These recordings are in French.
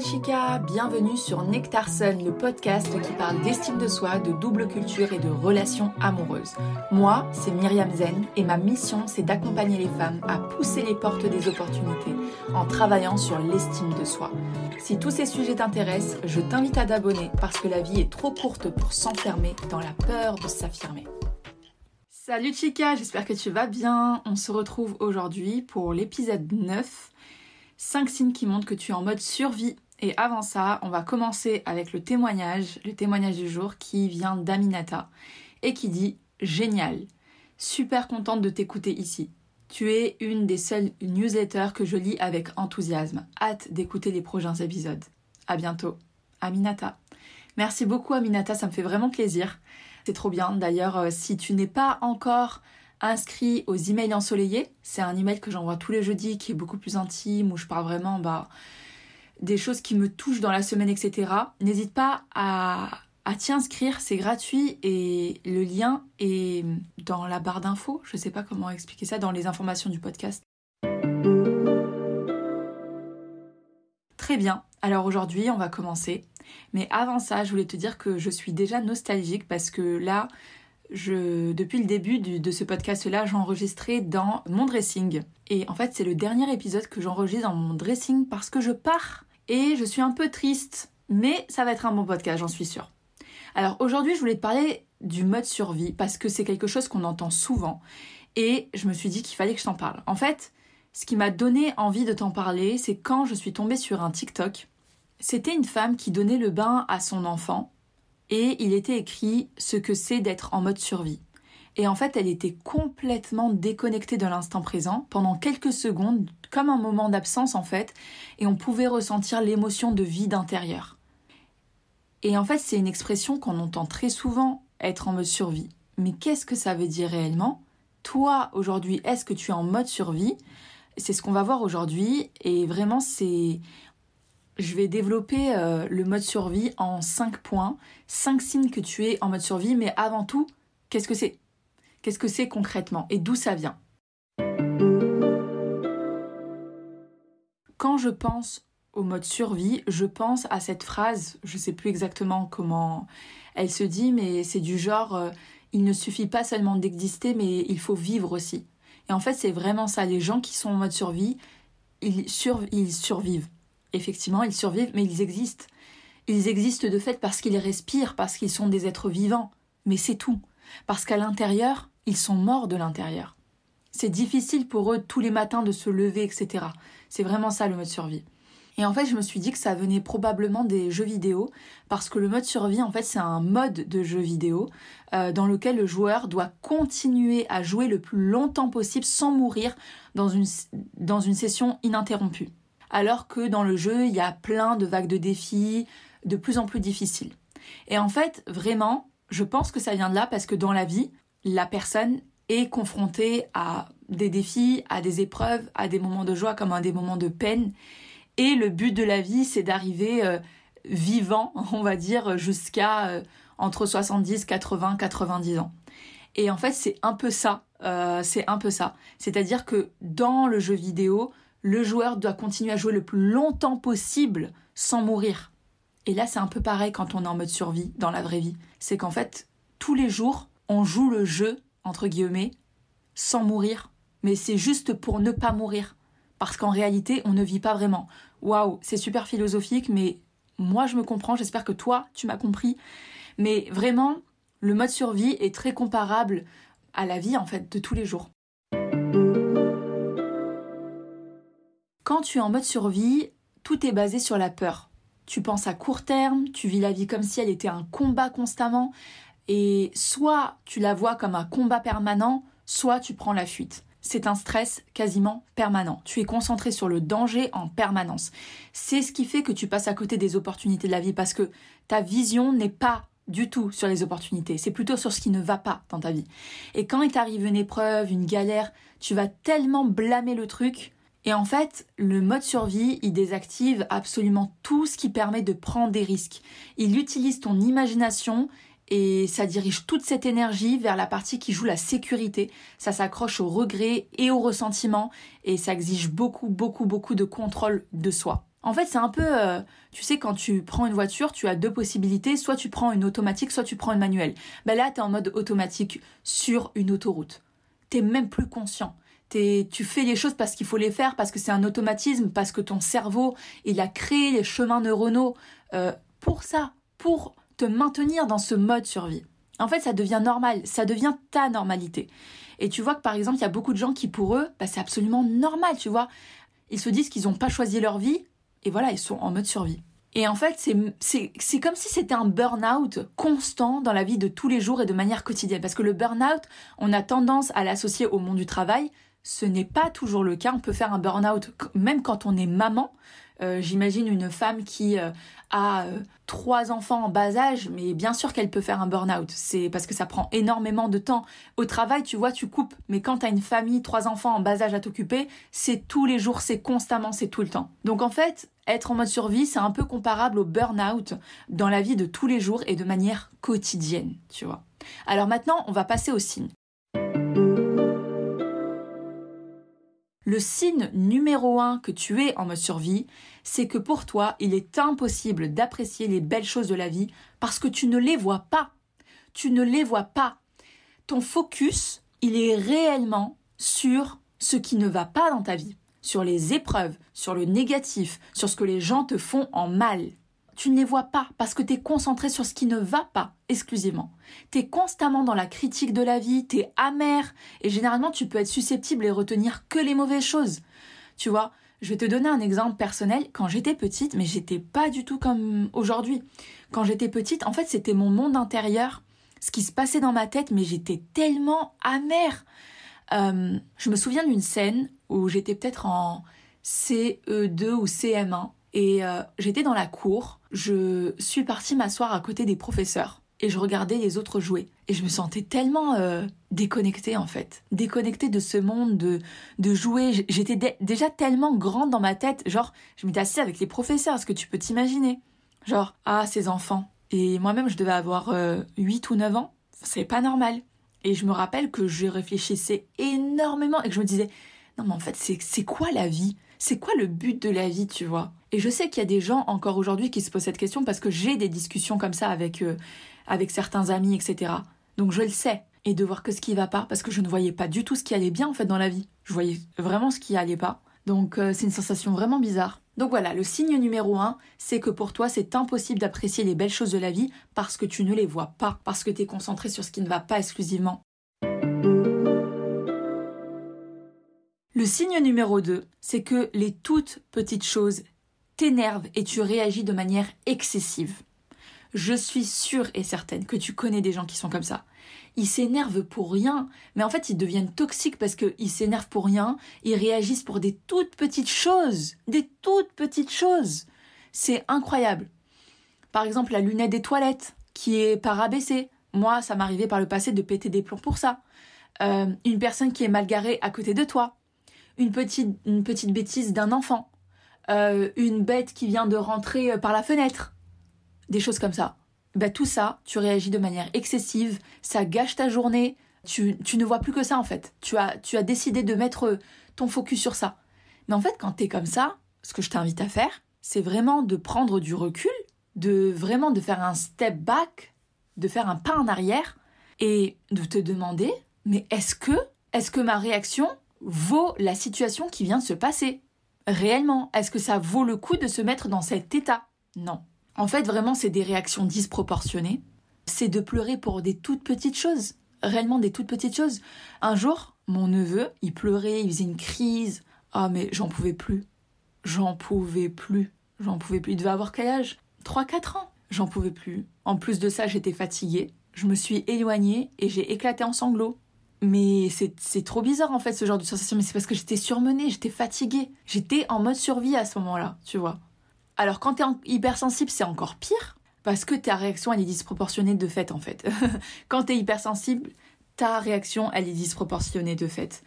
chica, bienvenue sur Nectar Sun, le podcast qui parle d'estime de soi, de double culture et de relations amoureuses. Moi, c'est Myriam Zen et ma mission, c'est d'accompagner les femmes à pousser les portes des opportunités en travaillant sur l'estime de soi. Si tous ces sujets t'intéressent, je t'invite à t'abonner parce que la vie est trop courte pour s'enfermer dans la peur de s'affirmer. Salut chica, j'espère que tu vas bien. On se retrouve aujourd'hui pour l'épisode 9 5 signes qui montrent que tu es en mode survie. Et avant ça, on va commencer avec le témoignage, le témoignage du jour qui vient d'Aminata et qui dit Génial, super contente de t'écouter ici. Tu es une des seules newsletters que je lis avec enthousiasme. Hâte d'écouter les prochains épisodes. À bientôt. Aminata. Merci beaucoup Aminata, ça me fait vraiment plaisir. C'est trop bien. D'ailleurs, euh, si tu n'es pas encore inscrit aux emails ensoleillés. C'est un email que j'envoie tous les jeudis qui est beaucoup plus intime, où je parle vraiment bah, des choses qui me touchent dans la semaine, etc. N'hésite pas à, t'y inscrire, c'est gratuit et le lien est dans la barre d'infos. Je sais pas comment expliquer ça, dans les informations du podcast. Très bien, alors aujourd'hui on va commencer. Mais avant ça, je voulais te dire que je suis déjà nostalgique parce que là, je, depuis le début de ce podcast-là, j'enregistrais dans mon dressing. Et en fait, c'est le dernier épisode que j'enregistre dans mon dressing parce que je pars. Et je suis un peu triste. Mais ça va être un bon podcast, j'en suis sûre. Alors aujourd'hui, je voulais te parler du mode survie parce que c'est quelque chose qu'on entend souvent. Et je me suis dit qu'il fallait que je t'en parle. En fait, ce qui m'a donné envie de t'en parler, c'est quand je suis tombée sur un TikTok. C'était une femme qui donnait le bain à son enfant et il était écrit ce que c'est d'être en mode survie. Et en fait, elle était complètement déconnectée de l'instant présent pendant quelques secondes, comme un moment d'absence en fait, et on pouvait ressentir l'émotion de vide intérieur. Et en fait, c'est une expression qu'on entend très souvent, être en mode survie. Mais qu'est-ce que ça veut dire réellement? Toi, aujourd'hui, est-ce que tu es en mode survie? C'est ce qu'on va voir aujourd'hui, et vraiment, c'est je vais développer euh, le mode survie en 5 points, 5 signes que tu es en mode survie, mais avant tout, qu'est-ce que c'est? Qu'est-ce que c'est concrètement et d'où ça vient? Quand je pense au mode survie, je pense à cette phrase, je ne sais plus exactement comment elle se dit, mais c'est du genre euh, il ne suffit pas seulement d'exister, mais il faut vivre aussi. Et en fait, c'est vraiment ça. Les gens qui sont en mode survie, ils, ils survivent effectivement, ils survivent, mais ils existent. Ils existent de fait parce qu'ils respirent, parce qu'ils sont des êtres vivants. Mais c'est tout. Parce qu'à l'intérieur, ils sont morts de l'intérieur. C'est difficile pour eux tous les matins de se lever, etc. C'est vraiment ça le mode survie. Et en fait, je me suis dit que ça venait probablement des jeux vidéo, parce que le mode survie, en fait, c'est un mode de jeu vidéo euh, dans lequel le joueur doit continuer à jouer le plus longtemps possible sans mourir dans une, dans une session ininterrompue alors que dans le jeu, il y a plein de vagues de défis de plus en plus difficiles. Et en fait, vraiment, je pense que ça vient de là parce que dans la vie, la personne est confrontée à des défis, à des épreuves, à des moments de joie comme à des moments de peine. Et le but de la vie, c'est d'arriver euh, vivant, on va dire, jusqu'à euh, entre 70, 80, 90 ans. Et en fait, c'est un peu ça. Euh, c'est un peu ça. C'est-à-dire que dans le jeu vidéo, le joueur doit continuer à jouer le plus longtemps possible sans mourir. Et là, c'est un peu pareil quand on est en mode survie dans la vraie vie. C'est qu'en fait, tous les jours, on joue le jeu, entre guillemets, sans mourir. Mais c'est juste pour ne pas mourir. Parce qu'en réalité, on ne vit pas vraiment. Waouh, c'est super philosophique, mais moi, je me comprends. J'espère que toi, tu m'as compris. Mais vraiment, le mode survie est très comparable à la vie, en fait, de tous les jours. Quand tu es en mode survie, tout est basé sur la peur. Tu penses à court terme, tu vis la vie comme si elle était un combat constamment, et soit tu la vois comme un combat permanent, soit tu prends la fuite. C'est un stress quasiment permanent. Tu es concentré sur le danger en permanence. C'est ce qui fait que tu passes à côté des opportunités de la vie parce que ta vision n'est pas du tout sur les opportunités, c'est plutôt sur ce qui ne va pas dans ta vie. Et quand il t'arrive une épreuve, une galère, tu vas tellement blâmer le truc et en fait, le mode survie, il désactive absolument tout ce qui permet de prendre des risques. Il utilise ton imagination et ça dirige toute cette énergie vers la partie qui joue la sécurité. Ça s'accroche au regret et au ressentiment et ça exige beaucoup, beaucoup, beaucoup de contrôle de soi. En fait, c'est un peu, euh, tu sais, quand tu prends une voiture, tu as deux possibilités, soit tu prends une automatique, soit tu prends une manuelle. Ben là, tu es en mode automatique sur une autoroute. T'es même plus conscient. tu fais les choses parce qu'il faut les faire, parce que c'est un automatisme, parce que ton cerveau, il a créé les chemins neuronaux euh, pour ça, pour te maintenir dans ce mode survie. En fait, ça devient normal, ça devient ta normalité. Et tu vois que par exemple, il y a beaucoup de gens qui pour eux, bah, c'est absolument normal, tu vois. Ils se disent qu'ils n'ont pas choisi leur vie, et voilà, ils sont en mode survie. Et en fait, c'est comme si c'était un burn-out constant dans la vie de tous les jours et de manière quotidienne. Parce que le burn-out, on a tendance à l'associer au monde du travail. Ce n'est pas toujours le cas. On peut faire un burn-out même quand on est maman. Euh, j'imagine une femme qui euh, a euh, trois enfants en bas âge, mais bien sûr qu'elle peut faire un burn-out. C'est parce que ça prend énormément de temps. Au travail, tu vois, tu coupes. Mais quand tu as une famille, trois enfants en bas âge à t'occuper, c'est tous les jours, c'est constamment, c'est tout le temps. Donc en fait, être en mode survie, c'est un peu comparable au burn-out dans la vie de tous les jours et de manière quotidienne, tu vois. Alors maintenant, on va passer au signe. Le signe numéro un que tu es en mode survie, c'est que pour toi, il est impossible d'apprécier les belles choses de la vie parce que tu ne les vois pas. Tu ne les vois pas. Ton focus, il est réellement sur ce qui ne va pas dans ta vie, sur les épreuves, sur le négatif, sur ce que les gens te font en mal tu ne les vois pas parce que tu es concentré sur ce qui ne va pas exclusivement. Tu es constamment dans la critique de la vie, tu es amer et généralement tu peux être susceptible et retenir que les mauvaises choses. Tu vois, je vais te donner un exemple personnel. Quand j'étais petite, mais j'étais pas du tout comme aujourd'hui. Quand j'étais petite, en fait, c'était mon monde intérieur, ce qui se passait dans ma tête, mais j'étais tellement amère. Euh, je me souviens d'une scène où j'étais peut-être en CE2 ou CM1 et euh, j'étais dans la cour, je suis partie m'asseoir à côté des professeurs et je regardais les autres jouer. Et je me sentais tellement euh, déconnectée en fait. Déconnectée de ce monde, de, de jouer. J'étais déjà tellement grande dans ma tête. Genre, je m'étais assise avec les professeurs, est-ce que tu peux t'imaginer? Genre, ah, ces enfants. Et moi-même, je devais avoir 8 euh, ou 9 ans. C'est pas normal. Et je me rappelle que je réfléchissais énormément et que je me disais, non mais en fait, c'est quoi la vie? C'est quoi le but de la vie, tu vois? Et je sais qu'il y a des gens encore aujourd'hui qui se posent cette question parce que j'ai des discussions comme ça avec, euh, certains amis, etc. Donc je le sais. Et de voir que ce qui va pas, parce que je ne voyais pas du tout ce qui allait bien en fait dans la vie. Je voyais vraiment ce qui allait pas. Donc euh, c'est une sensation vraiment bizarre. Donc voilà, le signe numéro un, c'est que pour toi c'est impossible d'apprécier les belles choses de la vie parce que tu ne les vois pas, parce que tu es concentré sur ce qui ne va pas exclusivement. Le signe numéro 2, c'est que les toutes petites choses t'énervent et tu réagis de manière excessive. Je suis sûre et certaine que tu connais des gens qui sont comme ça. Ils s'énervent pour rien, mais en fait ils deviennent toxiques parce qu'ils s'énervent pour rien, ils réagissent pour des toutes petites choses, des toutes petites choses. C'est incroyable. Par exemple la lunette des toilettes qui est pas rabaissée. Moi, ça m'arrivait par le passé de péter des plombs pour ça. Euh, une personne qui est mal garée à côté de toi une petite, une petite bêtise d'un enfant, euh, une bête qui vient de rentrer euh, par la fenêtre, des choses comme ça. Bah, tout ça, tu réagis de manière excessive, ça gâche ta journée, tu, tu ne vois plus que ça en fait. Tu as, tu as décidé de mettre euh, ton focus sur ça. Mais en fait, quand tu es comme ça, ce que je t'invite à faire, c'est vraiment de prendre du recul, de vraiment de faire un step back, de faire un pas en arrière et de te demander, mais est-ce que, est-ce que ma réaction, vaut la situation qui vient de se passer Réellement, est-ce que ça vaut le coup de se mettre dans cet état? Non. En fait, vraiment, c'est des réactions disproportionnées. C'est de pleurer pour des toutes petites choses. Réellement des toutes petites choses. Un jour, mon neveu, il pleurait, il faisait une crise. Ah, mais j'en pouvais plus. J'en pouvais plus. J'en pouvais plus. Il devait avoir quel âge? 3-4 ans. J'en pouvais plus. En plus de ça, j'étais fatiguée. Je me suis éloignée et j'ai éclaté en sanglots. Mais c'est trop bizarre en fait ce genre de sensation. Mais c'est parce que j'étais surmenée, j'étais fatiguée. J'étais en mode survie à ce moment-là, tu vois. Alors quand t'es hypersensible, c'est encore pire. Parce que ta réaction, elle est disproportionnée de fait en fait. quand t'es hypersensible, ta réaction, elle est disproportionnée de fait.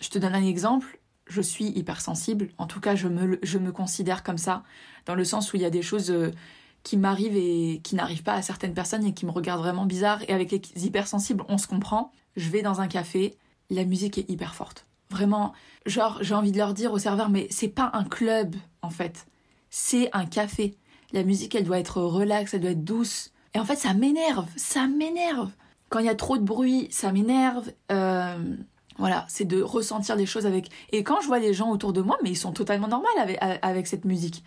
Je te donne un exemple. Je suis hypersensible. En tout cas, je me, je me considère comme ça. Dans le sens où il y a des choses... Euh, qui m'arrivent et qui n'arrivent pas à certaines personnes et qui me regardent vraiment bizarre. Et avec les hypersensibles, on se comprend. Je vais dans un café, la musique est hyper forte. Vraiment, genre, j'ai envie de leur dire au serveur, mais c'est pas un club, en fait. c'est un café. La musique, elle doit être relaxe, elle doit être douce. Et en fait, ça m'énerve, ça m'énerve. Quand il y a trop de bruit, ça m'énerve. Euh, voilà, c'est de ressentir les choses avec. Et quand je vois les gens autour de moi, mais ils sont totalement normaux avec, avec cette musique.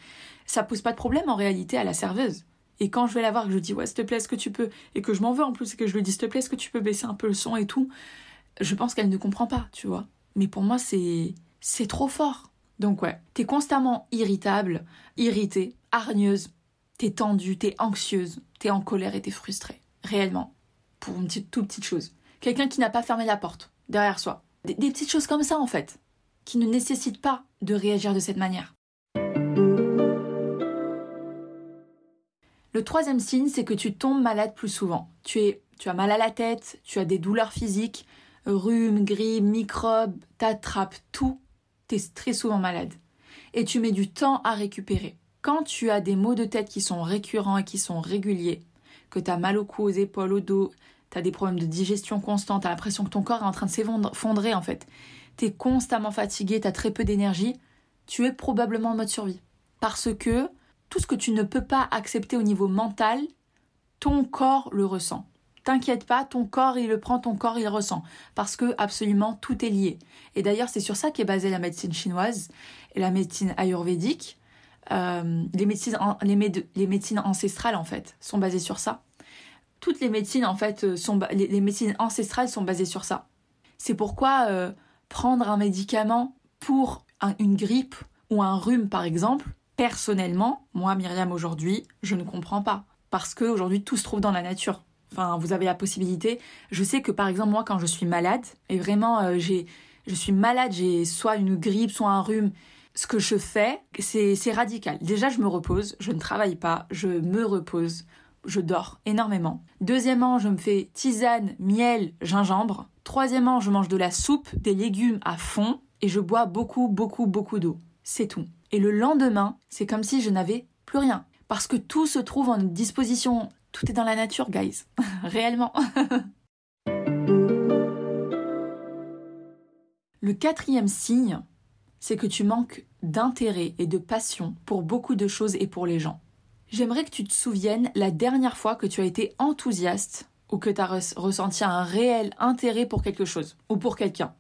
Ça pose pas de problème en réalité à la serveuse. Et quand je vais la voir, que je dis ouais, s'il te plaît, est-ce que tu peux, et que je m'en veux en plus, et que je lui dis s'il te plaît, est-ce que tu peux baisser un peu le son et tout, je pense qu'elle ne comprend pas, tu vois. Mais pour moi, c'est c'est trop fort. Donc ouais, t'es constamment irritable, irritée, hargneuse, t'es tendue, t'es anxieuse, t'es en colère et t'es frustrée. Réellement. Pour une petite, toute petite chose. Quelqu'un qui n'a pas fermé la porte derrière soi. des petites choses comme ça en fait, qui ne nécessitent pas de réagir de cette manière. Le troisième signe, c'est que tu tombes malade plus souvent. Tu, es, tu as mal à la tête, tu as des douleurs physiques, rhume, grippe, microbes, t'attrapes tout. Tu es très souvent malade. Et tu mets du temps à récupérer. Quand tu as des maux de tête qui sont récurrents et qui sont réguliers, que tu as mal au cou, aux épaules, au dos, tu as des problèmes de digestion constante, tu as l'impression que ton corps est en train de s'effondrer en fait, tu es constamment fatigué, tu as très peu d'énergie, tu es probablement en mode survie. Parce que tout ce que tu ne peux pas accepter au niveau mental, ton corps le ressent. T'inquiète pas, ton corps il le prend, ton corps il ressent. Parce que absolument tout est lié. Et d'ailleurs, c'est sur ça qu'est basée la médecine chinoise et la médecine ayurvédique. Euh, les, médecines, les, les, médecines ancestrales, en fait, sont basées sur ça. Toutes les médecines, en fait, sont, les, médecines ancestrales sont basées sur ça. C'est pourquoi euh, prendre un médicament pour une grippe ou un rhume, par exemple, personnellement, moi, Myriam, aujourd'hui, je ne comprends pas. Parce qu'aujourd'hui, tout se trouve dans la nature. Enfin, vous avez la possibilité. Je sais que, par exemple, moi, quand je suis malade, et vraiment, euh, j'ai, je suis malade, j'ai soit une grippe, soit un rhume, ce que je fais, c'est, c'est radical. Déjà, je me repose, je ne travaille pas, je me repose, je dors énormément. Deuxièmement, je me fais tisane, miel, gingembre. Troisièmement, je mange de la soupe, des légumes à fond, et je bois beaucoup, beaucoup, beaucoup d'eau. C'est tout. Et le lendemain, c'est comme si je n'avais plus rien. Parce que tout se trouve en disposition. Tout est dans la nature, guys. Réellement. le quatrième signe, c'est que tu manques d'intérêt et de passion pour beaucoup de choses et pour les gens. J'aimerais que tu te souviennes la dernière fois que tu as été enthousiaste ou que tu as ressenti un réel intérêt pour quelque chose ou pour quelqu'un.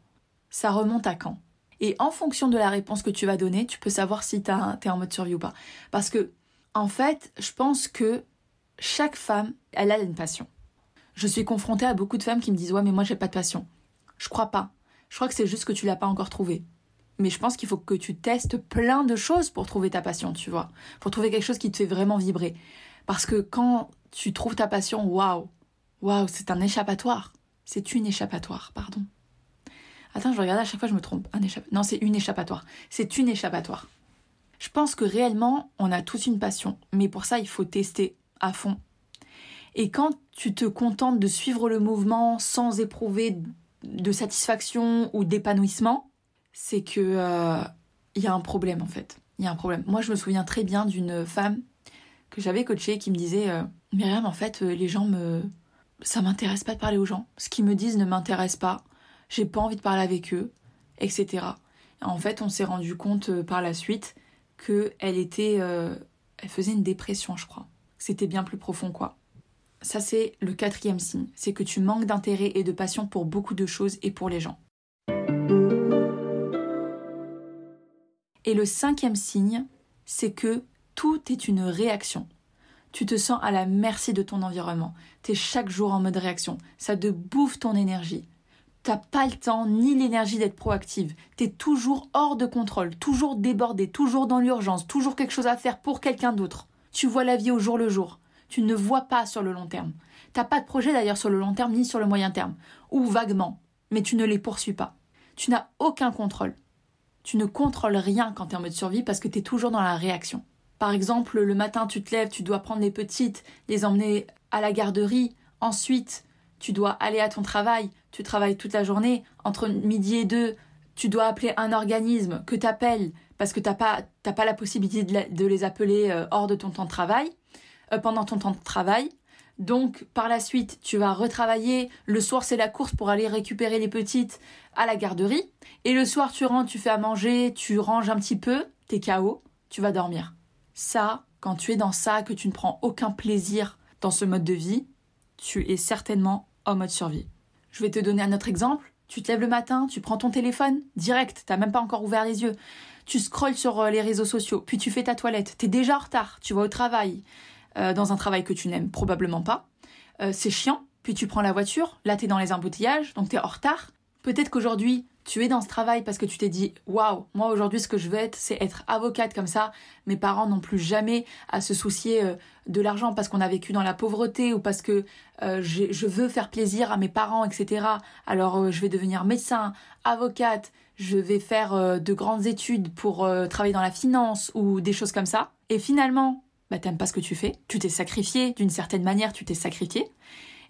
Ça remonte à quand? Et en fonction de la réponse que tu vas donner, tu peux savoir si tu es en mode survie ou pas. Parce que, en fait, je pense que chaque femme, elle a une passion. Je suis confrontée à beaucoup de femmes qui me disent Ouais, mais moi, j'ai pas de passion. Je crois pas. Je crois que c'est juste que tu l'as pas encore trouvée. Mais je pense qu'il faut que tu testes plein de choses pour trouver ta passion, tu vois. Pour trouver quelque chose qui te fait vraiment vibrer. Parce que quand tu trouves ta passion, waouh, waouh, c'est un échappatoire. C'est une échappatoire, pardon. Attends, je regarde à chaque fois, je me trompe. Un Non, c'est une échappatoire. C'est une échappatoire. Je pense que réellement, on a tous une passion, mais pour ça, il faut tester à fond. Et quand tu te contentes de suivre le mouvement sans éprouver de satisfaction ou d'épanouissement, c'est que euh, il y a un problème en fait. Il y a un problème. Moi, je me souviens très bien d'une femme que j'avais coachée qui me disait euh, Myriam, en fait, euh, les gens me. Ça m'intéresse pas de parler aux gens. Ce qu'ils me disent ne m'intéresse pas j'ai pas envie de parler avec eux, etc. En fait, on s'est rendu compte euh, par la suite que elle était, euh, elle faisait une dépression, je crois. C'était bien plus profond, quoi. Ça, c'est le quatrième signe. C'est que tu manques d'intérêt et de passion pour beaucoup de choses et pour les gens. Et le cinquième signe, c'est que tout est une réaction. Tu te sens à la merci de ton environnement. Tu es chaque jour en mode réaction. Ça te bouffe ton énergie t'as pas le temps ni l'énergie d'être proactive. T'es toujours hors de contrôle, toujours débordé, toujours dans l'urgence, toujours quelque chose à faire pour quelqu'un d'autre. Tu vois la vie au jour le jour. Tu ne vois pas sur le long terme. T'as pas de projet d'ailleurs sur le long terme ni sur le moyen terme. Ou vaguement. Mais tu ne les poursuis pas. Tu n'as aucun contrôle. Tu ne contrôles rien quand tu es en survie parce que tu es toujours dans la réaction. Par exemple, le matin, tu te lèves, tu dois prendre les petites, les emmener à la garderie. Ensuite, tu dois aller à ton travail, tu travailles toute la journée, entre midi et deux, tu dois appeler un organisme que tu appelles parce que tu n'as pas, pas la possibilité de, les appeler euh, hors de ton temps de travail, euh, pendant ton temps de travail. Donc par la suite, tu vas retravailler. Le soir, c'est la course pour aller récupérer les petites à la garderie. Et le soir, tu rentres, tu fais à manger, tu ranges un petit peu, t'es KO, tu vas dormir. Ça, quand tu es dans ça, que tu ne prends aucun plaisir dans ce mode de vie, tu es certainement en mode survie. Je vais te donner un autre exemple. Tu te lèves le matin, tu prends ton téléphone, direct, t'as même pas encore ouvert les yeux. Tu scrolles sur euh, les réseaux sociaux, puis tu fais ta toilette. T'es déjà en retard, tu vas au travail, euh, dans un travail que tu n'aimes probablement pas. Euh, c'est chiant, puis tu prends la voiture, là t'es dans les embouteillages, donc t'es en retard. Peut-être qu'aujourd'hui, tu es dans ce travail parce que tu t'es dit waouh, moi aujourd'hui ce que je veux être, c'est être avocate comme ça. Mes parents n'ont plus jamais à se soucier euh, de l'argent parce qu'on a vécu dans la pauvreté ou parce que euh, je veux faire plaisir à mes parents, etc. Alors euh, je vais devenir médecin, avocate, je vais faire de grandes études pour travailler dans la finance ou des choses comme ça. Et finalement, bah t'aimes pas ce que tu fais, tu t'es sacrifié d'une certaine manière, tu t'es sacrifié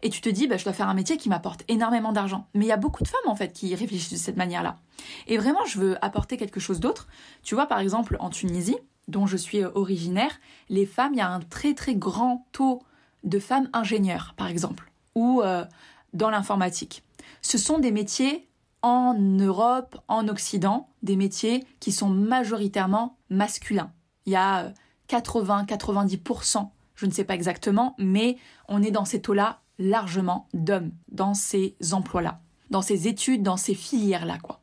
et tu te dis bah, je dois faire un métier qui m'apporte énormément d'argent. Mais il y a beaucoup de femmes en fait qui réfléchissent de cette manière-là. Et vraiment, je veux apporter quelque chose d'autre. Tu vois, par exemple, en Tunisie, dont je suis euh, originaire, les femmes, il y a un très très grand taux de femmes ingénieures, par exemple, ou euh, dans l'informatique. Ce sont des métiers en Europe, en Occident, des métiers qui sont majoritairement masculins. Il y a 80-90%, euh, je ne sais pas exactement, mais on est dans ces taux-là largement d'hommes dans ces emplois-là, dans ces études, dans ces filières-là, quoi.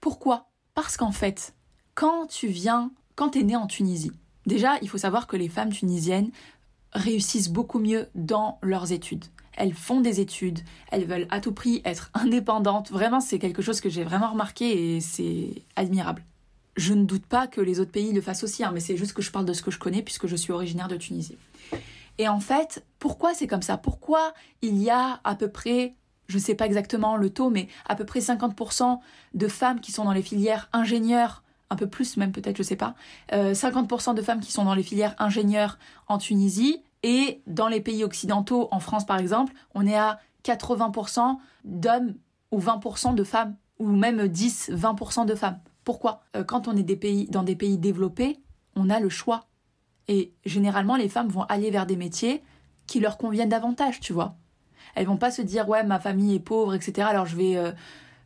Pourquoi? Parce qu'en fait, quand tu viens, quand tu es né en Tunisie, déjà, il faut savoir que les femmes tunisiennes réussissent beaucoup mieux dans leurs études. Elles font des études, elles veulent à tout prix être indépendantes. Vraiment, c'est quelque chose que j'ai vraiment remarqué et c'est admirable. Je ne doute pas que les autres pays le fassent aussi, hein, mais c'est juste que je parle de ce que je connais puisque je suis originaire de Tunisie. Et en fait, pourquoi c'est comme ça? Pourquoi il y a à peu près, je ne sais pas exactement le taux, mais à peu près 50% de femmes qui sont dans les filières ingénieurs, un peu plus même peut-être, je ne sais pas, 50% euh, de femmes qui sont dans les filières ingénieurs en Tunisie et dans les pays occidentaux, en France par exemple, on est à 80% d'hommes ou 20% de femmes ou même 10-20% de femmes. Pourquoi? Euh, Quand on est dans des pays développés, on a le choix. Et généralement, les femmes vont aller vers des métiers qui leur conviennent davantage, tu vois. Elles vont pas se dire ouais ma famille est pauvre, etc. Alors je vais euh,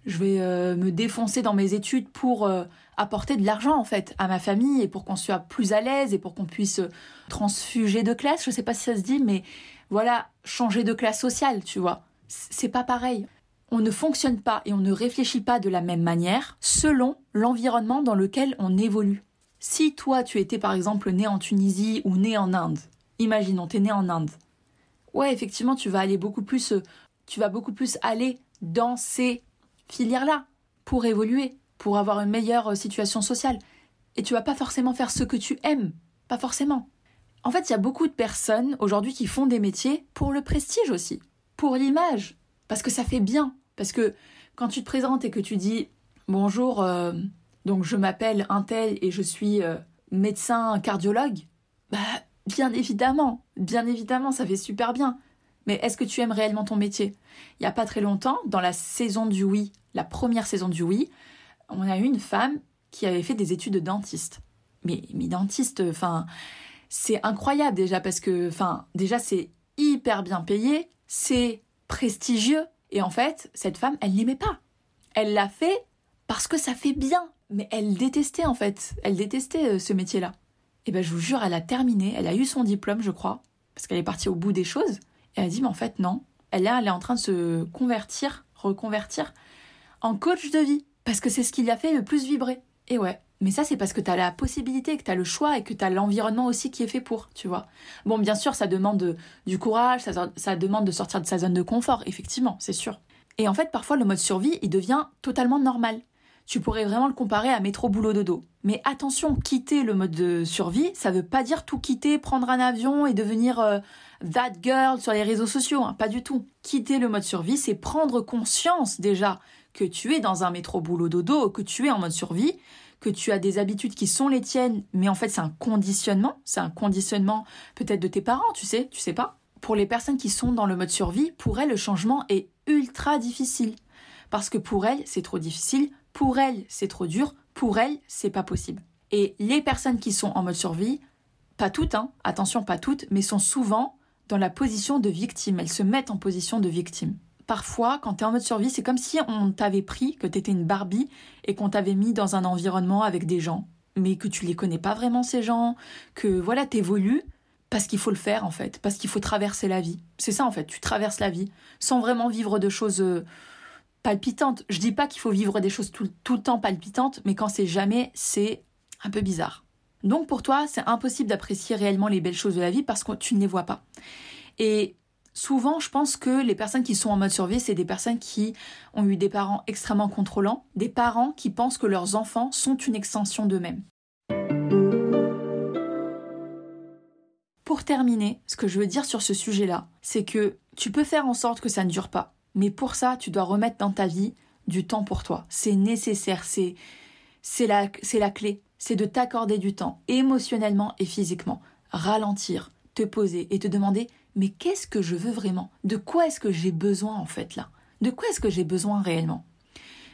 je vais euh, me défoncer dans mes études pour euh, apporter de l'argent en fait à ma famille et pour qu'on soit plus à l'aise et pour qu'on puisse transfuger de classe. Je sais pas si ça se dit, mais voilà changer de classe sociale, tu vois. C'est pas pareil. On ne fonctionne pas et on ne réfléchit pas de la même manière selon l'environnement dans lequel on évolue. Si toi, tu étais par exemple né en Tunisie ou né en Inde, imaginons, tu es né en Inde. Ouais, effectivement, tu vas aller beaucoup plus, euh, tu vas beaucoup plus aller dans ces filières-là pour évoluer, pour avoir une meilleure euh, situation sociale. Et tu vas pas forcément faire ce que tu aimes, pas forcément. En fait, il y a beaucoup de personnes aujourd'hui qui font des métiers pour le prestige aussi, pour l'image, parce que ça fait bien. Parce que quand tu te présentes et que tu dis bonjour, euh, donc je m'appelle Intel et je suis euh, médecin cardiologue, bah bien évidemment, bien évidemment, ça fait super bien. Mais est-ce que tu aimes réellement ton métier? Il n'y a pas très longtemps, dans la saison du oui, la première saison du oui, on a eu une femme qui avait fait des études de dentiste. Mais, mais dentiste, enfin, c'est incroyable déjà parce que, enfin, déjà c'est hyper bien payé, c'est prestigieux. Et en fait, cette femme, elle n'aimait pas. Elle l'a fait parce que ça fait bien mais elle détestait en fait, elle détestait euh, ce métier-là. Et ben je vous jure, elle a terminé, elle a eu son diplôme, je crois, parce qu'elle est partie au bout des choses. Et elle a dit, mais en fait non, elle est, en train de se convertir, reconvertir en coach de vie, parce que c'est ce qui lui a fait le plus vibrer. Et ouais, mais ça, c'est parce que tu as la possibilité, que tu as le choix et que tu as l'environnement aussi qui est fait pour, tu vois. Bon, bien sûr, ça demande du courage, ça, ça, demande de sortir de sa zone de confort, effectivement, c'est sûr. Et en fait, parfois, le mode survie, il devient totalement normal tu pourrais vraiment le comparer à métro boulot dodo. Mais attention, quitter le mode de survie, ça veut pas dire tout quitter, prendre un avion et devenir euh, that girl sur les réseaux sociaux, hein, pas du tout. Quitter le mode survie, c'est prendre conscience déjà que tu es dans un métro boulot dodo, que tu es en mode survie, que tu as des habitudes qui sont les tiennes, mais en fait c'est un conditionnement, c'est un conditionnement peut-être de tes parents, tu sais, tu sais pas. Pour les personnes qui sont dans le mode survie, pour elles le changement est ultra difficile. Parce que pour elles, c'est trop difficile pour elles, c'est trop dur. Pour elles, c'est pas possible. Et les personnes qui sont en mode survie, pas toutes, hein, attention, pas toutes, mais sont souvent dans la position de victime. Elles se mettent en position de victime. Parfois, quand tu es en mode survie, c'est comme si on t'avait pris, que tu étais une Barbie, et qu'on t'avait mis dans un environnement avec des gens. mais que tu les connais pas vraiment ces gens, que voilà, t'évolues parce qu'il faut le faire en fait, parce qu'il faut traverser la vie. C'est ça en fait, tu traverses la vie sans vraiment vivre de choses palpitantes. Je dis pas qu'il faut vivre des choses tout, tout le temps palpitantes, mais quand c'est jamais, c'est un peu bizarre. Donc pour toi, c'est impossible d'apprécier réellement les belles choses de la vie parce que tu ne les vois pas. Et souvent, je pense que les personnes qui sont en mode survie, c'est des personnes qui ont eu des parents extrêmement contrôlants, des parents qui pensent que leurs enfants sont une extension d'eux-mêmes. Pour terminer, ce que je veux dire sur ce sujet-là, c'est que tu peux faire en sorte que ça ne dure pas. Mais pour ça, tu dois remettre dans ta vie du temps pour toi. C'est nécessaire, c'est c'est la, la clé. C'est de t'accorder du temps, émotionnellement et physiquement. Ralentir, te poser et te demander mais qu'est-ce que je veux vraiment? De quoi est-ce que j'ai besoin en fait là? De quoi est-ce que j'ai besoin réellement?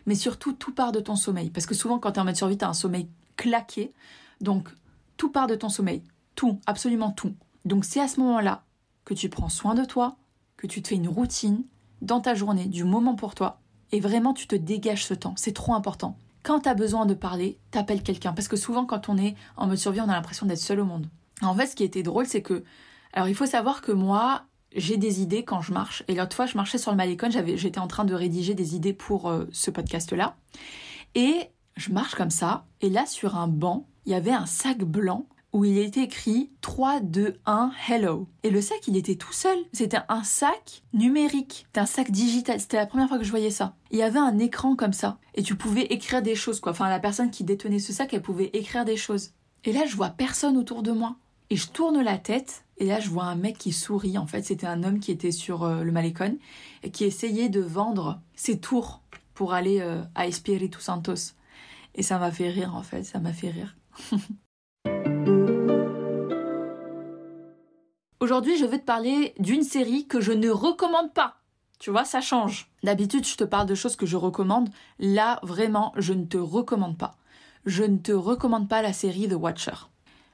Mais surtout, tout part de ton sommeil. Parce que souvent, quand tu es en mode survie, tu as un sommeil claqué. Donc, tout part de ton sommeil. Tout, absolument tout. Donc, c'est à ce moment-là que tu prends soin de toi, que tu te fais une routine dans ta journée, du moment pour toi. Et vraiment, tu te dégages ce temps. C'est trop important. Quand tu as besoin de parler, t'appelles quelqu'un. Parce que souvent, quand on est en mode survie, on a l'impression d'être seul au monde. En fait, ce qui était drôle, c'est que alors il faut savoir que moi, j'ai des idées quand je marche. Et l'autre fois, je marchais sur le Malécon, j'étais en train de rédiger des idées pour euh, ce podcast-là. Et je marche comme ça, et là, sur un banc, il y avait un sac blanc où il était écrit 3, 2, 1, hello. Et le sac, il était tout seul. C'était un sac numérique. C'était un sac digital. C'était la première fois que je voyais ça. Il y avait un écran comme ça. Et tu pouvais écrire des choses, quoi. Enfin, la personne qui détenait ce sac, elle pouvait écrire des choses. Et là, je vois personne autour de moi. Et je tourne la tête et là je vois un mec qui sourit. En fait, c'était un homme qui était sur euh, le Malecon et qui essayait de vendre ses tours pour aller euh, à Espiritu Santos. Et ça m'a fait rire en fait, ça m'a fait rire. Aujourd'hui, je vais te parler d'une série que je ne recommande pas. Tu vois, ça change. D'habitude, je te parle de choses que je recommande. Là, vraiment, je ne te recommande pas. Je ne te recommande pas la série The Watcher.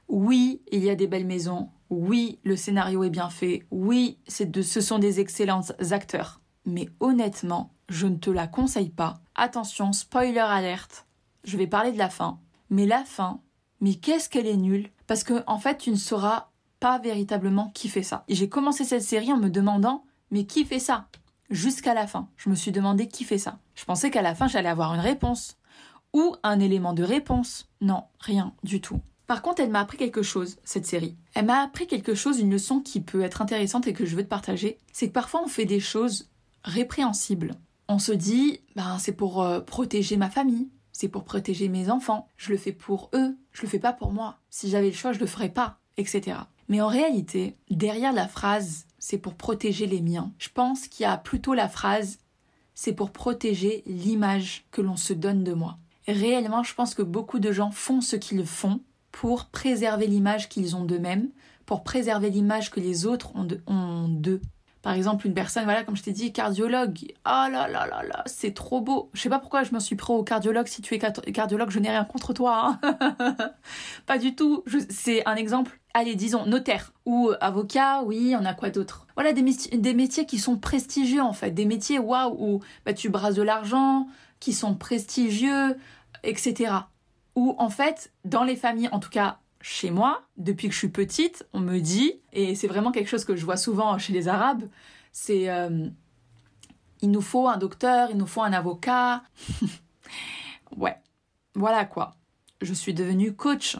Oui, il y a des belles maisons. Oui, le scénario est bien fait. Oui, ce sont des excellents acteurs. Mais honnêtement, je ne te la conseille pas. Attention, spoiler alerte. Je vais parler de la fin. Mais la fin, mais qu'est-ce qu'elle est nulle? Parce que en fait, tu ne sauras pas véritablement qui fait ça. J'ai commencé cette série en me demandant, mais qui fait ça? Jusqu'à la fin, je me suis demandé qui fait ça. Je pensais qu'à la fin, j'allais avoir une réponse. Ou un élément de réponse. Non, rien du tout. Par contre, elle m'a appris quelque chose, cette série. Elle m'a appris quelque chose, une leçon qui peut être intéressante et que je veux te partager. C'est que parfois on fait des choses répréhensibles. On se dit, ben c'est pour euh, protéger ma famille, c'est pour protéger mes enfants, je le fais pour eux, je le fais pas pour moi. Si j'avais le choix, je le ferais pas, etc. Mais en réalité, derrière la phrase c'est pour protéger les miens, je pense qu'il y a plutôt la phrase c'est pour protéger l'image que l'on se donne de moi. réellement, je pense que beaucoup de gens font ce qu'ils font pour préserver l'image qu'ils ont d'eux-mêmes, pour préserver l'image que les autres ont d'eux. Par exemple, une personne, voilà, comme je t'ai dit, cardiologue. Oh là là là là, c'est trop beau. Je sais pas pourquoi je me suis pris au cardiologue. Si tu es cardiologue, je n'ai rien contre toi. Hein. pas du tout. C'est un exemple. Allez, disons notaire ou avocat. Oui, on a quoi d'autre? Voilà des, métiers qui sont prestigieux en fait. Des métiers, waouh, où bah, tu brasses de l'argent, qui sont prestigieux, etc où en fait, dans les familles, en tout cas chez moi, depuis que je suis petite, on me dit, et c'est vraiment quelque chose que je vois souvent chez les Arabes, c'est euh, il nous faut un docteur, il nous faut un avocat. ouais, voilà quoi. Je suis devenue coach.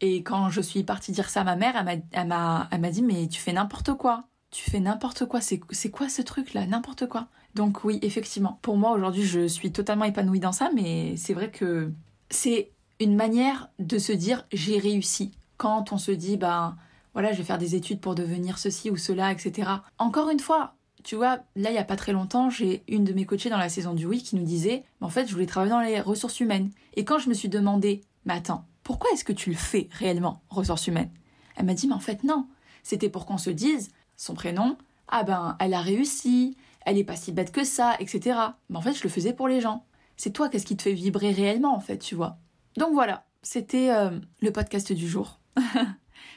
Et quand je suis partie dire ça à ma mère, elle m'a dit mais tu fais n'importe quoi. Tu fais n'importe quoi. C'est quoi ce truc là N'importe quoi. Donc oui, effectivement. Pour moi aujourd'hui, je suis totalement épanouie dans ça, mais c'est vrai que c'est une manière de se dire j'ai réussi. Quand on se dit ben voilà, je vais faire des études pour devenir ceci ou cela, etc. Encore une fois, tu vois, là il y a pas très longtemps, j'ai une de mes coachées dans la saison du oui qui nous disait en fait, je voulais travailler dans les ressources humaines. Et quand je me suis demandé mais attends, pourquoi est-ce que tu le fais réellement, ressources humaines? Elle m'a dit mais en fait non, c'était pour qu'on se dise son prénom, ah ben elle a réussi, elle est pas si bête que ça, etc. Mais en fait, je le faisais pour les gens. C'est toi qu'est-ce qui te fait vibrer réellement en fait, tu vois? Donc voilà, c'était euh, le podcast du jour.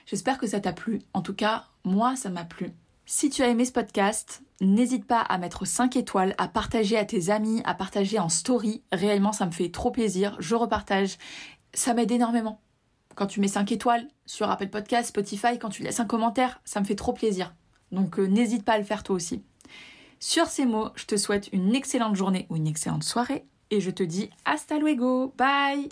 J'espère que ça t'a plu. En tout cas, moi, ça m'a plu. Si tu as aimé ce podcast, n'hésite pas à mettre 5 étoiles, à partager à tes amis, à partager en story. Réellement, ça me fait trop plaisir. Je repartage. Ça m'aide énormément. Quand tu mets 5 étoiles sur Apple Podcast, Spotify, quand tu laisses un commentaire, ça me fait trop plaisir. Donc euh, n'hésite pas à le faire toi aussi. Sur ces mots, je te souhaite une excellente journée ou une excellente soirée et je te dis hasta luego. Bye